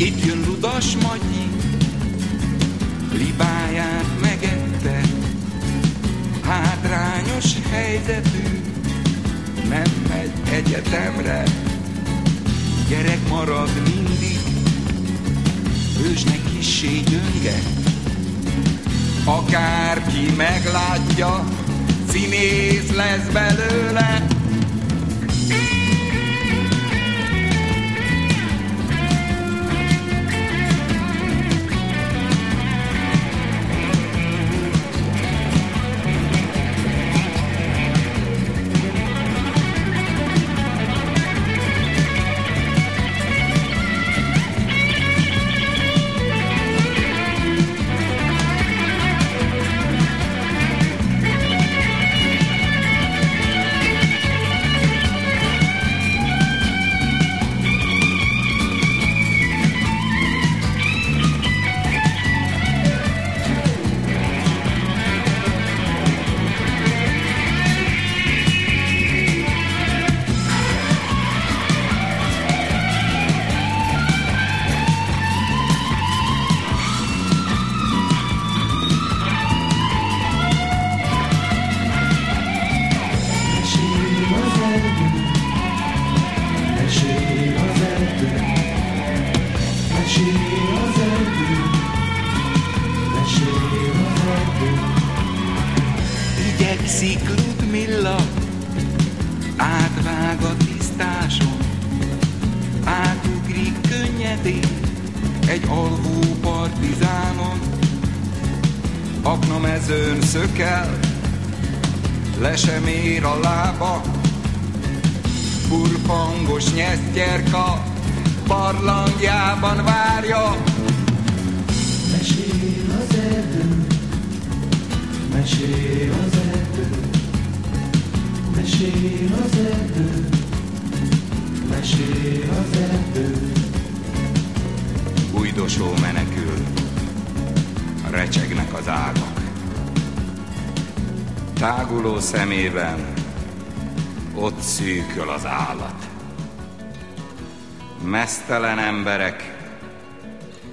Itt jön Ludas Matyi, libáját megette, hátrányos helyzetű, nem megy egyetemre, gyerek marad mindig, ősnek kissé gyönge, akárki meglátja, színész lesz belőle. Le sem ér a lába, burpangos nyesztyerka, barlangjában várja, Mesél az erdő, mesél az erdő, mesél az erdő, mesél az erdő. Újdosó menekül, recsegnek az ágak. Táguló szemében ott szűköl az állat. Mesztelen emberek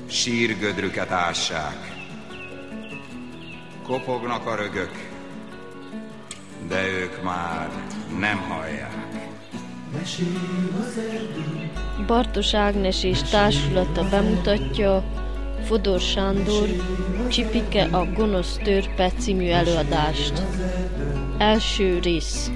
sírgödrüket ássák. Kopognak a rögök, de ők már nem hallják. Bartos Ágnes és társulata bemutatja Fodor Sándor Csipike a gonosz törpe című előadást. Első rész.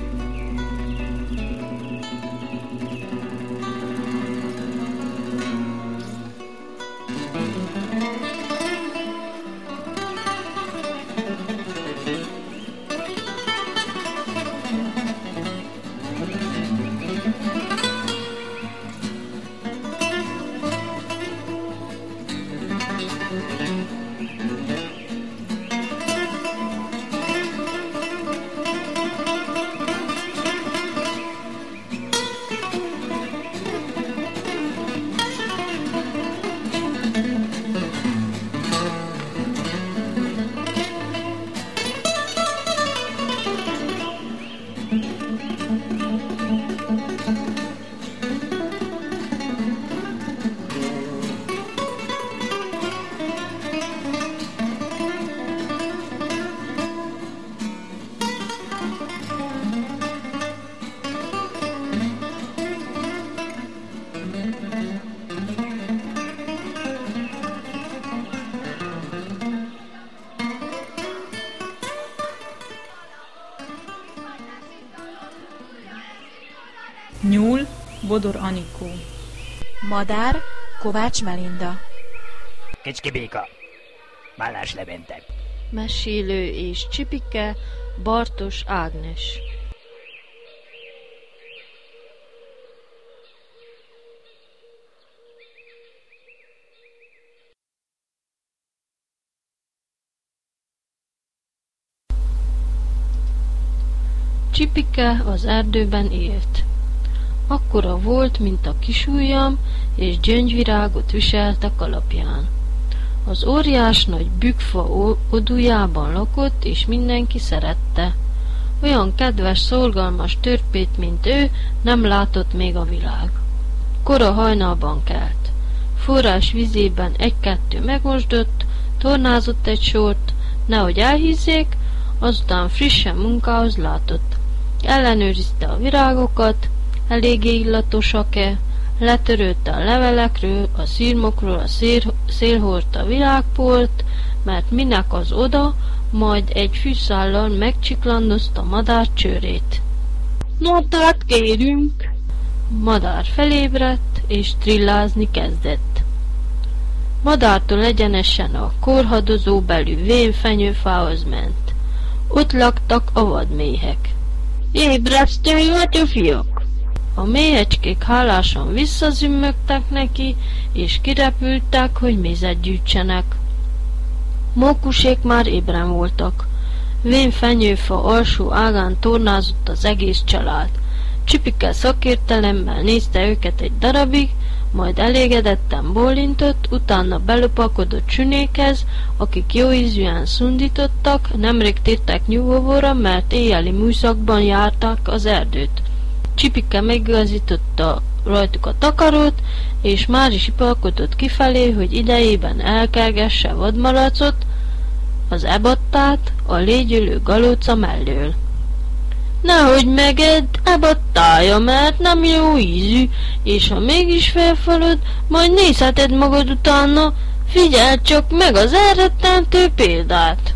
Madár, Kovács Melinda. Kicski béka, Bálás Levente. Mesélő és Csipike, Bartos Ágnes. Csipike az erdőben élt. Akkora volt, mint a kisujjam, és gyöngyvirágot viselt a kalapján. Az óriás nagy bükfa odujában lakott, és mindenki szerette. Olyan kedves, szorgalmas törpét, mint ő, nem látott még a világ. Kora hajnalban kelt. Forrás vizében egy-kettő megmosdott, tornázott egy sort, nehogy elhízzék, azután frissen munkához látott. Ellenőrizte a virágokat, eléggé illatosak-e, letörölte a levelekről, a szírmokról, a szél, szélhordta a virágport, mert minek az oda, majd egy fűszállal megcsiklandozta madár csőrét. Madár kérünk! Madár felébredt, és trillázni kezdett. Madártól egyenesen a korhadozó belű vénfenyőfához ment. Ott laktak a vadméhek. Ébresztő vagy, fiúk! A méhecskék hálásan visszazümmögtek neki, és kirepültek, hogy mézet gyűjtsenek. Mókusék már ébren voltak. Vén fenyőfa alsó ágán tornázott az egész család. Csipike szakértelemmel nézte őket egy darabig, majd elégedetten bólintott, utána belopakodott csünékhez, akik jó ízűen szundítottak, nemrég tértek nyugovóra, mert éjjeli műszakban jártak az erdőt. Csipike megigazította rajtuk a takarót, és már is ipalkodott kifelé, hogy idejében elkergesse vadmalacot, az ebattát a légyülő galóca mellől. Nehogy meged, ebattája, mert nem jó ízű, és ha mégis felfalod, majd nézheted magad utána, figyeld csak meg az elrettentő példát.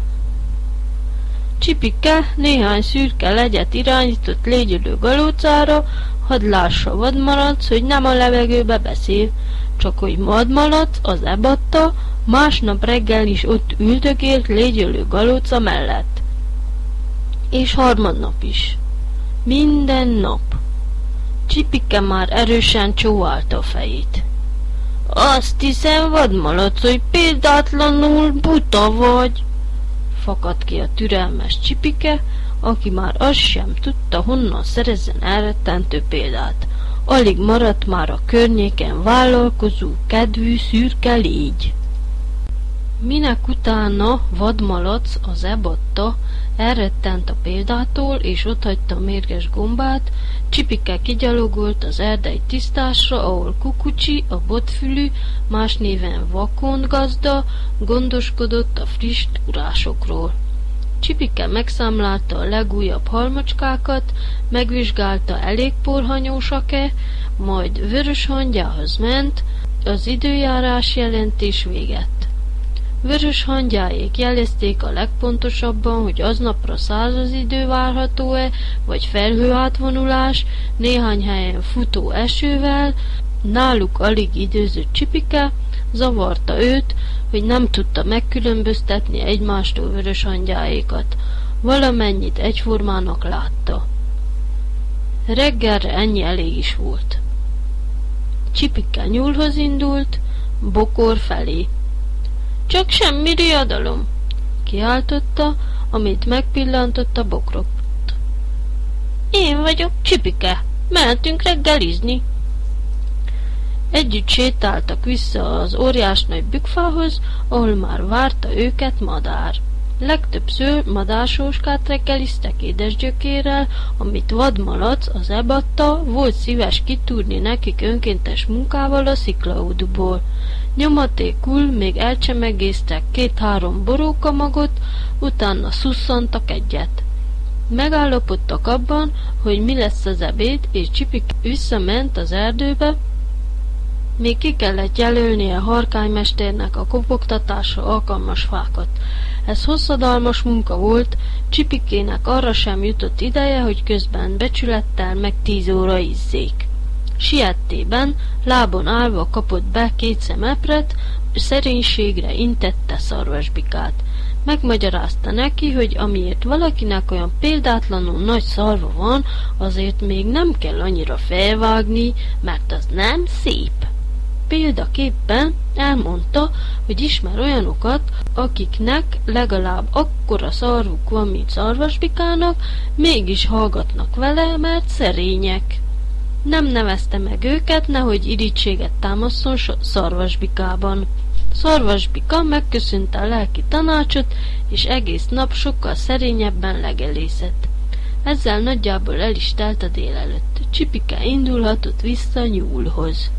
Csipike néhány szürke legyet irányított légyülő galócára, hadd lássa vadmalac, hogy nem a levegőbe beszél, csak hogy vadmalac az ebatta másnap reggel is ott üldögélt légyülő galóca mellett. És harmadnap is. Minden nap. Csipike már erősen csóválta a fejét. Azt hiszem, vadmalac, hogy példátlanul buta vagy fakadt ki a türelmes csipike, aki már azt sem tudta, honnan szerezzen elrettentő példát. Alig maradt már a környéken vállalkozó, kedvű, szürke légy. Minek utána vadmalac az ebatta elrettent a példától, és otthagyta a mérges gombát, Csipike kigyalogolt az erdei tisztásra, ahol Kukucsi, a botfülű, más néven Vakond gazda, gondoskodott a friss túrásokról. Csipike megszámlálta a legújabb halmacskákat, megvizsgálta elég porhanyósak-e, majd vörös hangyához ment, az időjárás jelentés véget. Vörös hangyáék jelezték a legpontosabban, hogy aznapra százaz idő várható-e, vagy felhőátvonulás, néhány helyen futó esővel, náluk alig időzött csipike, zavarta őt, hogy nem tudta megkülönböztetni egymástól vörös hangyáékat. Valamennyit egyformának látta. Reggelre ennyi elég is volt. Csipike nyúlhoz indult, bokor felé. Csak semmi riadalom, kiáltotta, amit megpillantott a bokrot. Én vagyok Csipike, mehetünk reggelizni. Együtt sétáltak vissza az óriás nagy bükfához, ahol már várta őket madár. Legtöbbször madársóskát reggeliztek édesgyökérrel, amit vadmalac, az ebatta, volt szíves kitúrni nekik önkéntes munkával a sziklaudúból. Nyomatékul még elcsemegéztek két-három borókamagot, utána szusszantak egyet. Megállapodtak abban, hogy mi lesz az ebéd, és Csipik visszament az erdőbe, még ki kellett jelölnie harkánymesternek a kopogtatásra alkalmas fákat. Ez hosszadalmas munka volt, Csipikének arra sem jutott ideje, hogy közben becsülettel meg tíz óra izzék. Siettében, lábon állva kapott be két szemepret, és szerénységre intette szarvasbikát. Megmagyarázta neki, hogy amiért valakinek olyan példátlanul nagy szarva van, azért még nem kell annyira felvágni, mert az nem szép. Példaképpen elmondta, hogy ismer olyanokat, akiknek legalább akkora szarvuk van, mint szarvasbikának, mégis hallgatnak vele, mert szerények. Nem nevezte meg őket, nehogy irítséget támaszon szarvasbikában. Szarvasbika megköszönte a lelki tanácsot, és egész nap sokkal szerényebben legelészett. Ezzel nagyjából el is telt a délelőtt. Csipike indulhatott vissza nyúlhoz.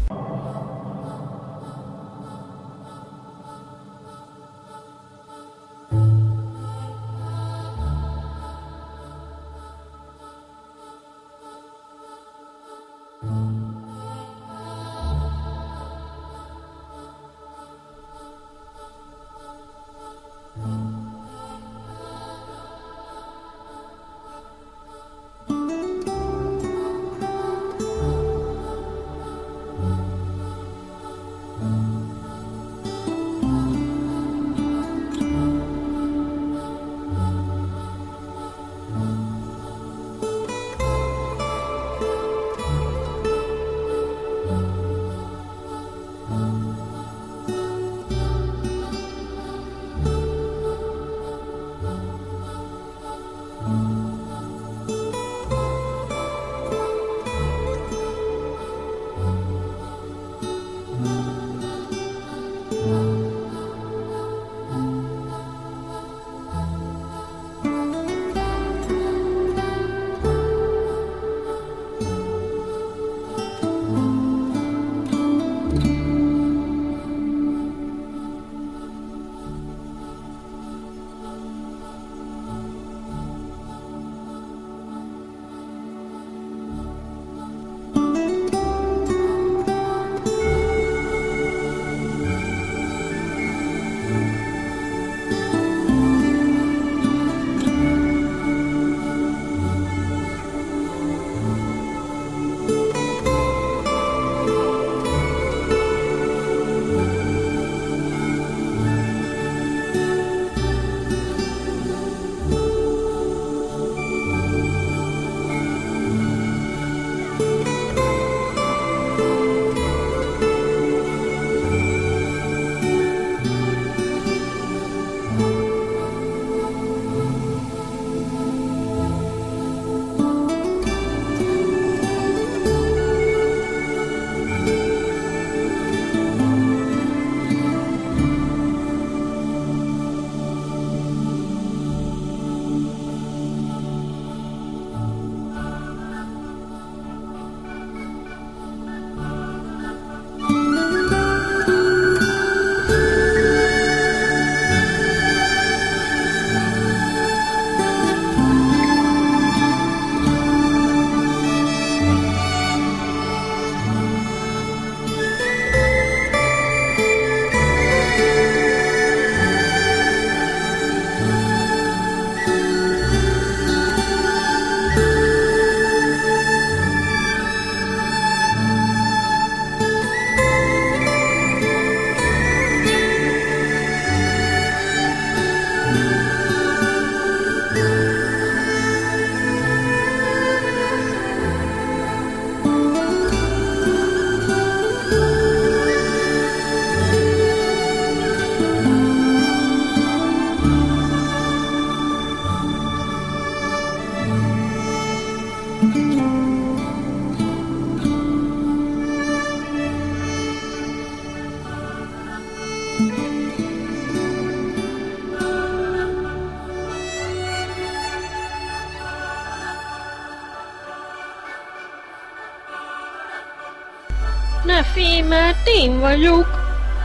Ne félj, mert én vagyok,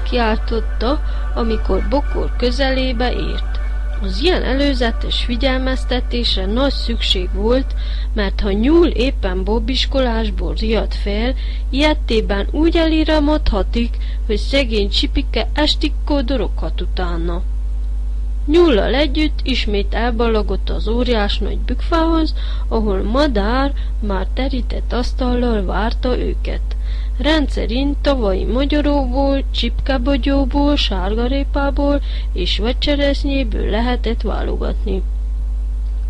kiáltotta, amikor Bokor közelébe ért. Az ilyen előzetes figyelmeztetésre nagy szükség volt, mert ha nyúl éppen bobiskolásból riadt fel, ilyettében úgy eliramodhatik, hogy szegény csipike estig kódoroghat utána. Nyullal együtt ismét elballagott az óriás nagy bükfához, ahol madár már terített asztallal várta őket. Rendszerint tavalyi magyaróból, csipkabogyóból, sárgarépából és vacseresznyéből lehetett válogatni.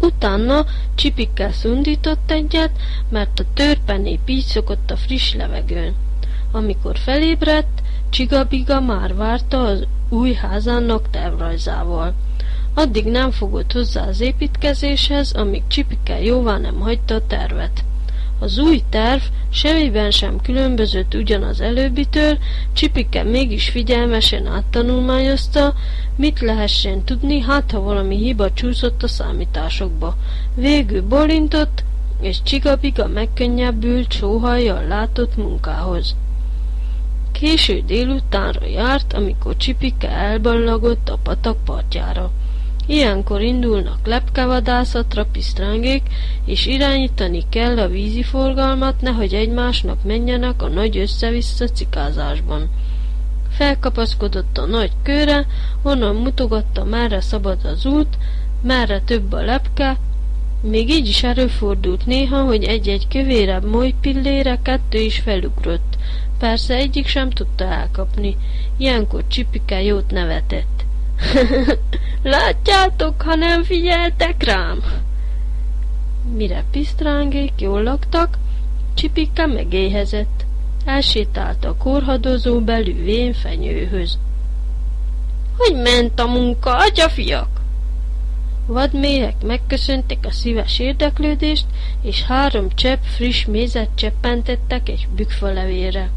Utána csipikkel szundított egyet, mert a törpené így szokott a friss levegőn. Amikor felébredt, Csigabiga már várta az új házának tervrajzával. Addig nem fogott hozzá az építkezéshez, amíg Csipike jóvá nem hagyta a tervet. Az új terv semmiben sem különbözött ugyanaz előbbitől, Csipike mégis figyelmesen áttanulmányozta, mit lehessen tudni, hát ha valami hiba csúszott a számításokba. Végül bolintott, és Csigabiga megkönnyebbült sóhajjal látott munkához. Késő délutánra járt, amikor Csipike elballagott a patak partjára. Ilyenkor indulnak lepkevadászatra pisztrángék, és irányítani kell a vízi forgalmat, nehogy egymásnak menjenek a nagy össze-vissza cikázásban. Felkapaszkodott a nagy kőre, onnan mutogatta, merre szabad az út, merre több a lepke, még így is előfordult néha, hogy egy-egy kövérebb moly pillére kettő is felugrott. Persze egyik sem tudta elkapni. Ilyenkor Csipike jót nevetett. Látjátok, ha nem figyeltek rám? Mire pisztrángék jól laktak, Csipike megéhezett. Elsétált a korhadozó belű vén fenyőhöz. Hogy ment a munka, atyafiak? Vadméhek megköszönték a szíves érdeklődést, és három csepp friss mézet cseppentettek egy bükfalevére.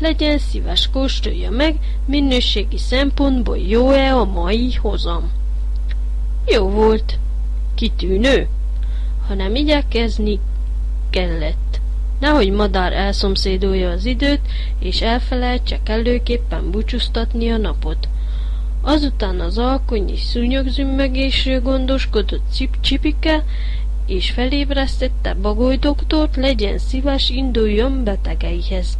Legyen szíves, kóstolja meg, minőségi szempontból jó-e a mai hozam. Jó volt. Kitűnő. Hanem igyekezni kellett. Nehogy madár elszomszédolja az időt, és elfelejtse kellőképpen búcsúztatni a napot. Azután az alkonyi szúnyogzümmögésről gondoskodott Cip Csipike, és felébresztette Bagoly doktort, legyen szíves, induljon betegeihez.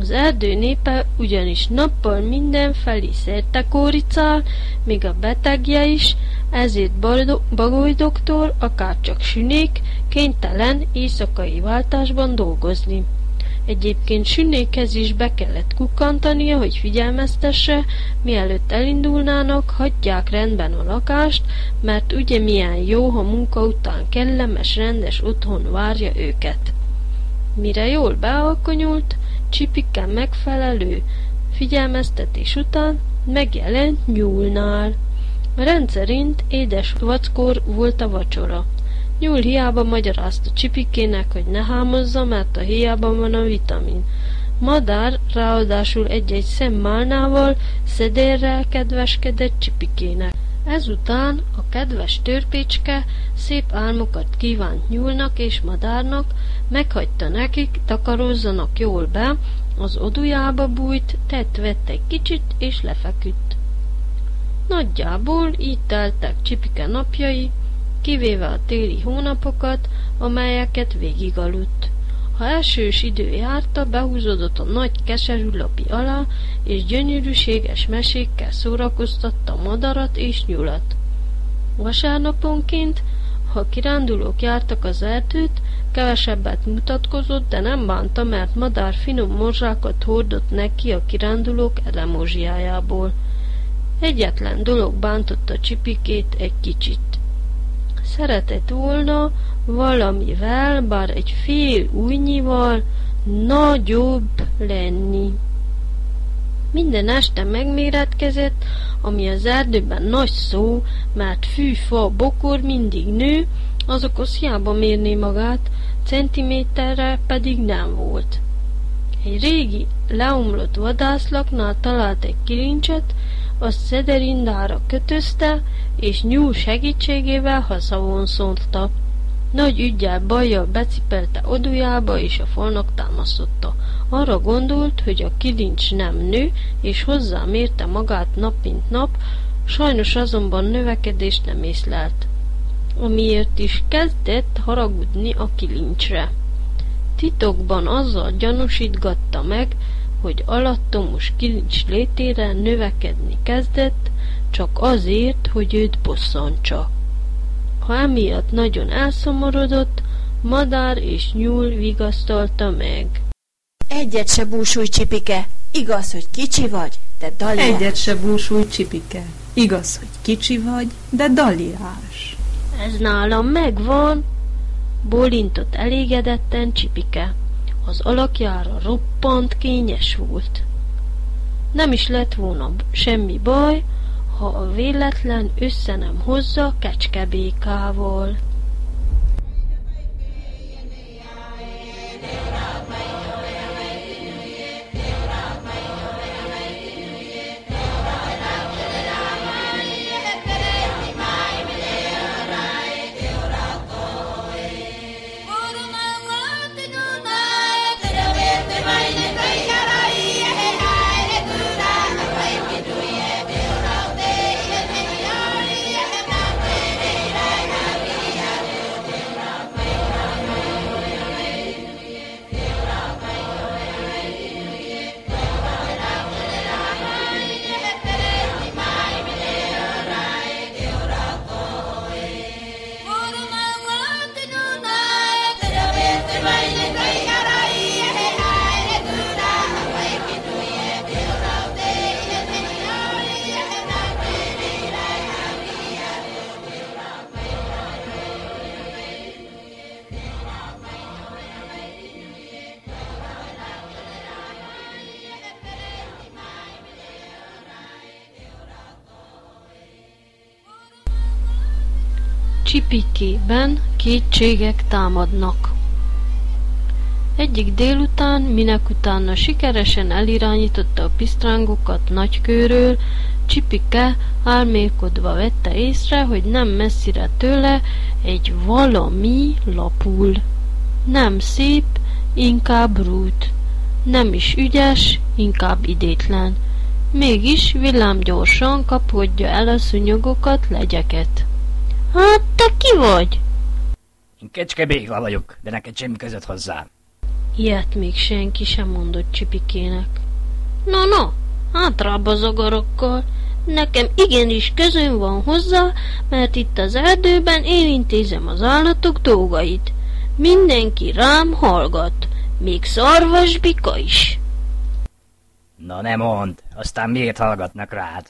Az erdő népe ugyanis nappal mindenfelé kóricál, még a betegje is, ezért Bagoly doktor, akárcsak sünék, kénytelen éjszakai váltásban dolgozni. Egyébként sünékhez is be kellett kukkantania, hogy figyelmeztesse, mielőtt elindulnának, hagyják rendben a lakást, mert ugye milyen jó, ha munka után kellemes, rendes otthon várja őket. Mire jól bealkonyult, Csipike megfelelő figyelmeztetés után megjelent nyúlnál. Rendszerint édes vackor volt a vacsora. Nyúl hiába magyarázta Csipikének, hogy ne hámozza, mert a hiában van a vitamin. Madár ráadásul egy-egy szem málnával szedérrel kedveskedett Csipikének. Ezután a kedves törpécske szép álmokat kívánt nyúlnak és madárnak, meghagyta nekik, takarozzanak jól be, az odujába bújt, tett vett egy kicsit és lefeküdt. Nagyjából így teltek Csipike napjai, kivéve a téli hónapokat, amelyeket végigaludt. Ha elsős idő járta, behúzódott a nagy keserű lapi alá, és gyönyörűséges mesékkel szórakoztatta madarat és nyulat. Vasárnaponként, ha kirándulók jártak az erdőt, kevesebbet mutatkozott, de nem bánta, mert madár finom morzsákat hordott neki a kirándulók elemozsiájából. Egyetlen dolog bántotta csipikét egy kicsit. Szeretett volna valamivel, bár egy fél újnyival nagyobb lenni. Minden este megméretkezett, ami az erdőben nagy szó, mert fű, fa, bokor mindig nő, azokhoz hiába mérné magát, centiméterre pedig nem volt. Egy régi, leomlott vadászlaknál talált egy kilincset, azt szederindára kötözte, és nyúl segítségével hazavonszolta. Nagy ügyel bajjal becipelte odujába, és a falnak támasztotta. Arra gondolt, hogy a kilincs nem nő, és hozzámérte magát nap mint nap, sajnos azonban növekedést nem észlelt. Amiért is kezdett haragudni a kilincsre. Titokban azzal gyanúsítgatta meg, hogy alattomos kilincs létére növekedni kezdett, csak azért, hogy őt bosszantsa. Ha emiatt nagyon elszomorodott, madár és nyúl vigasztalta meg. Egyet se búsulj, Csipike. Igaz, hogy kicsi vagy, de daliás. Egyet se búsulj, Csipike. Igaz, hogy kicsi vagy, de daliás. Ez nálam megvan, bólintott elégedetten Csipike. Az alakjára roppant kényes volt. Nem is lett volna semmi baj, ha a véletlen össze nem hozza kecskebékával. Kétségek támadnak. Egyik délután, minek utána sikeresen elirányította a pisztrángokat nagykőről, Csipike álmélkodva vette észre, hogy nem messzire tőle egy valami lapul. Nem szép, inkább rút. Nem is ügyes, inkább idétlen. Mégis villámgyorsan kapodja el a szúnyogokat, legyeket. Hát, te ki vagy? Én Kecske Béla vagyok, de neked semmi között hozzá. Ilyet még senki sem mondott Csipikének. Na, na, hátrább az agarakkal. Nekem igenis közön van hozzá, mert itt az erdőben én intézem az állatok dolgait. Mindenki rám hallgat, még szarvasbika is. Na ne mondd, aztán miért hallgatnak rád?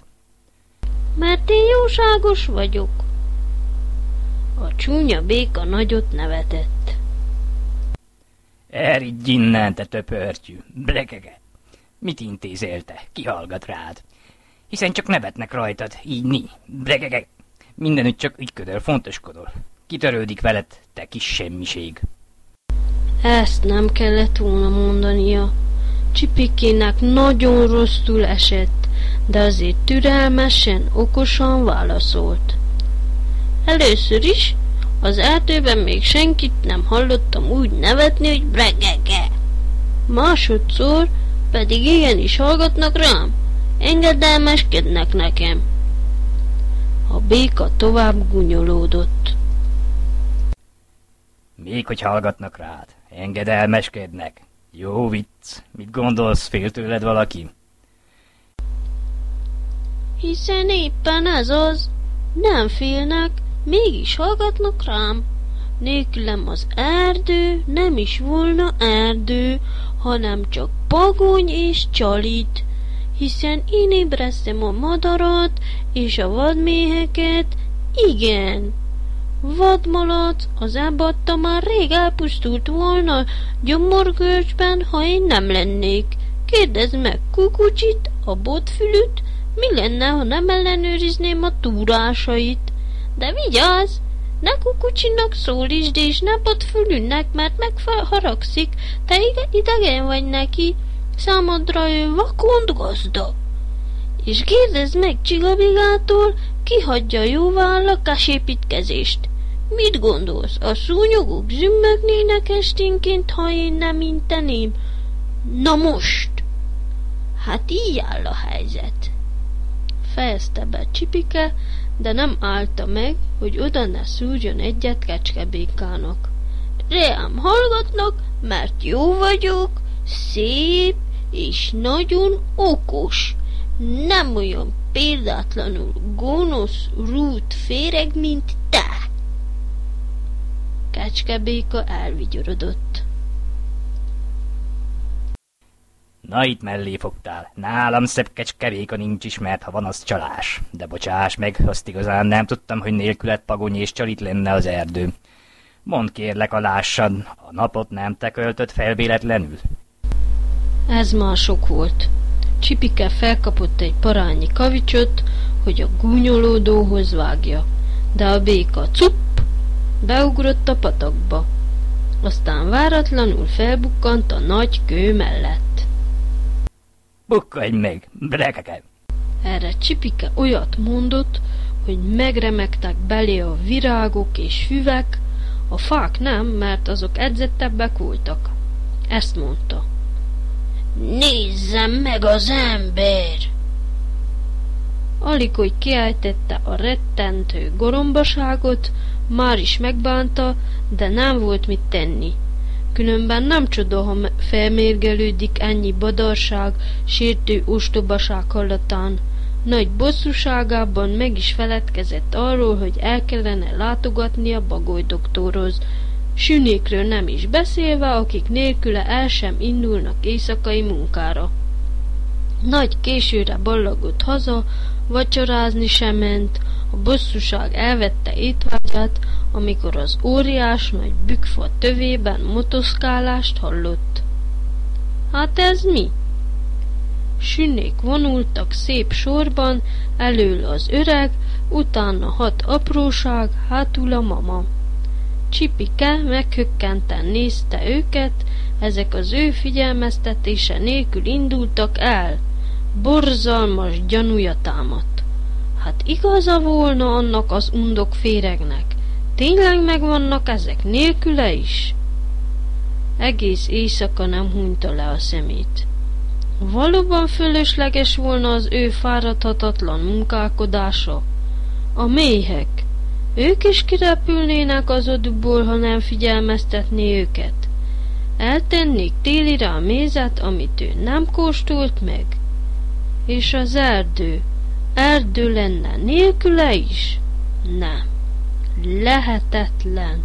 Mert én jóságos vagyok. A csúnya béka nagyot nevetett. Eridj innen, te töpörtyű, blekege. Mit intézél te? Ki hallgat rád? Hiszen csak nevetnek rajtad, így ni, blekege. Mindenütt csak ügyködöl, fontoskodol. Kitörődik veled, te kis semmiség. Ezt nem kellett volna mondania. Csipikének nagyon rosszul esett, de azért türelmesen, okosan válaszolt. Először is az erdőben még senkit nem hallottam úgy nevetni, hogy bregege. Másodszor pedig igenis hallgatnak rám, engedelmeskednek nekem. A béka tovább gunyolódott. Még hogy hallgatnak rád, engedelmeskednek. Jó vicc, mit gondolsz, fél tőled valaki? Hiszen éppen ez az, nem félnek, mégis hallgatnak rám. Nélkülem az erdő nem is volna erdő, hanem csak pagony és csalit, hiszen én ébresztem a madarat és a vadméheket, igen. Vadmalac az ábatta már rég elpusztult volna gyomorgörcsben, ha én nem lennék. Kérdezd meg Kukucsit, a botfülüt, mi lenne, ha nem ellenőrizném a túrásait. De vigyázz! Ne kukucsinak szólítsd, és ne botfülünnek, mert megharagszik, te idegen vagy neki. Számodra ő vakond gazda. És kérdezd meg Csigabigától, ki hagyja jóvá a lakásépítkezést. Mit gondolsz, a szúnyogok zümmögnének esténként, ha én nem inteném? Na most! Hát így áll a helyzet. Fejezte be Csipike, de nem állta meg, hogy oda ne szúrjon egyet kecskebékának. Rám hallgatnak, mert jó vagyok, szép és nagyon okos. nem olyan példátlanul gonosz rút féreg, mint te. Kecskebéka elvigyorodott. Na itt mellé fogtál. Nálam szebb kecskevéka nincs is, mert ha van, az csalás. De bocsáss meg, azt igazán nem tudtam, hogy nélkület pagony és csalit lenne az erdő. Mondd kérlek a lássad, a napot nem te költött fel véletlenül? Ez már sok volt. Csipike felkapott egy parányi kavicsot, hogy a gúnyolódóhoz vágja, de a béka cupp, beugrott a patakba. Aztán váratlanul felbukkant a nagy kő mellett. Bukkadj meg, brekeke! Erre Csipike olyat mondott, hogy megremegtek belé a virágok és füvek, a fák nem, mert azok edzettebbek voltak. Ezt mondta. Nézzem meg az ember! Alig, hogy kiejtette a rettentő gorombaságot, már is megbánta, de nem volt mit tenni. Különben nem csoda, ha felmérgelődik ennyi badarság, sértő ostobaság hallatán. Nagy bosszúságában meg is feledkezett arról, hogy el kellene látogatni a bagoly doktorhoz, Sünékről nem is beszélve, akik nélküle el sem indulnak éjszakai munkára. Nagy későre ballagott haza, vacsorázni sem ment, a bosszúság elvette étvágyát, amikor az óriás nagy bükfa tövében motoszkálást hallott. Hát ez mi? Sünnék vonultak szép sorban, elől az öreg, utána hat apróság, hátul a mama. Csipike meghökkenten nézte őket, ezek az ő figyelmeztetése nélkül indultak el. Borzalmas gyanúja támadt. Hát igaza volna annak az undok féregnek. Tényleg megvannak ezek nélküle is? Egész éjszaka nem hunyta le a szemét. Valóban fölösleges volna az ő fáradhatatlan munkálkodása? A méhek, ők is kirepülnének az odukból, ha nem figyelmeztetné őket. Eltennék télire a mézet, amit ő nem kóstolt meg. És az erdő, erdő lenne nélküle is? Nem. لها تتلان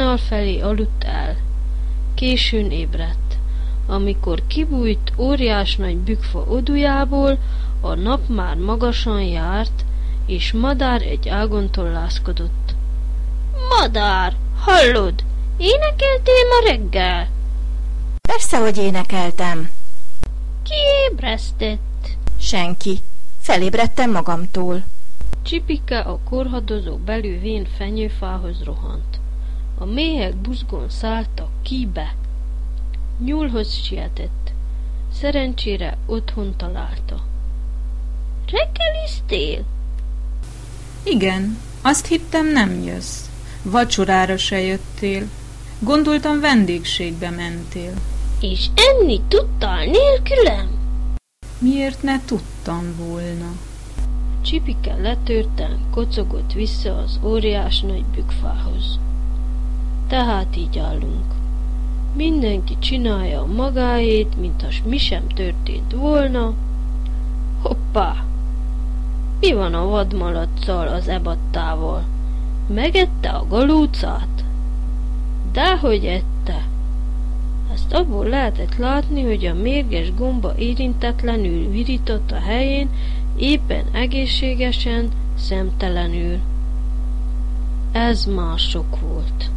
hajnal felé aludt el. Későn ébredt. Amikor kibújt óriás nagy bükfa odujából, a nap már magasan járt, és madár egy ágon tollászkodott. Madár, hallod? Énekeltél ma reggel? Persze, hogy énekeltem. Ki ébresztett? Senki. Felébredtem magamtól. Csipike a korhadozó belül vén fenyőfához rohant. A méhek buzgón szálltak kibe. Nyúlhoz sietett. Szerencsére otthon találta. Reggeliztél? Igen, azt hittem nem jössz. Vacsorára se jöttél. Gondoltam vendégségbe mentél. És enni tudtál nélkülem? Miért ne tudtam volna? Csipike letörten kocogott vissza az óriás nagy bükfához. Tehát így állunk. Mindenki csinálja a magáét, mintha mi sem történt volna. Hoppá! Mi van a vadmalaccal, az ebattával? Megette a galócát? Dehogy ette. Ezt abból lehetett látni, hogy a mérges gomba érintetlenül virított a helyén, éppen egészségesen, szemtelenül. Ez mások volt.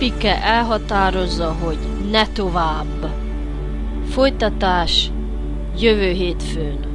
Csipike elhatározza, hogy ne tovább. Folytatás jövő hétfőn.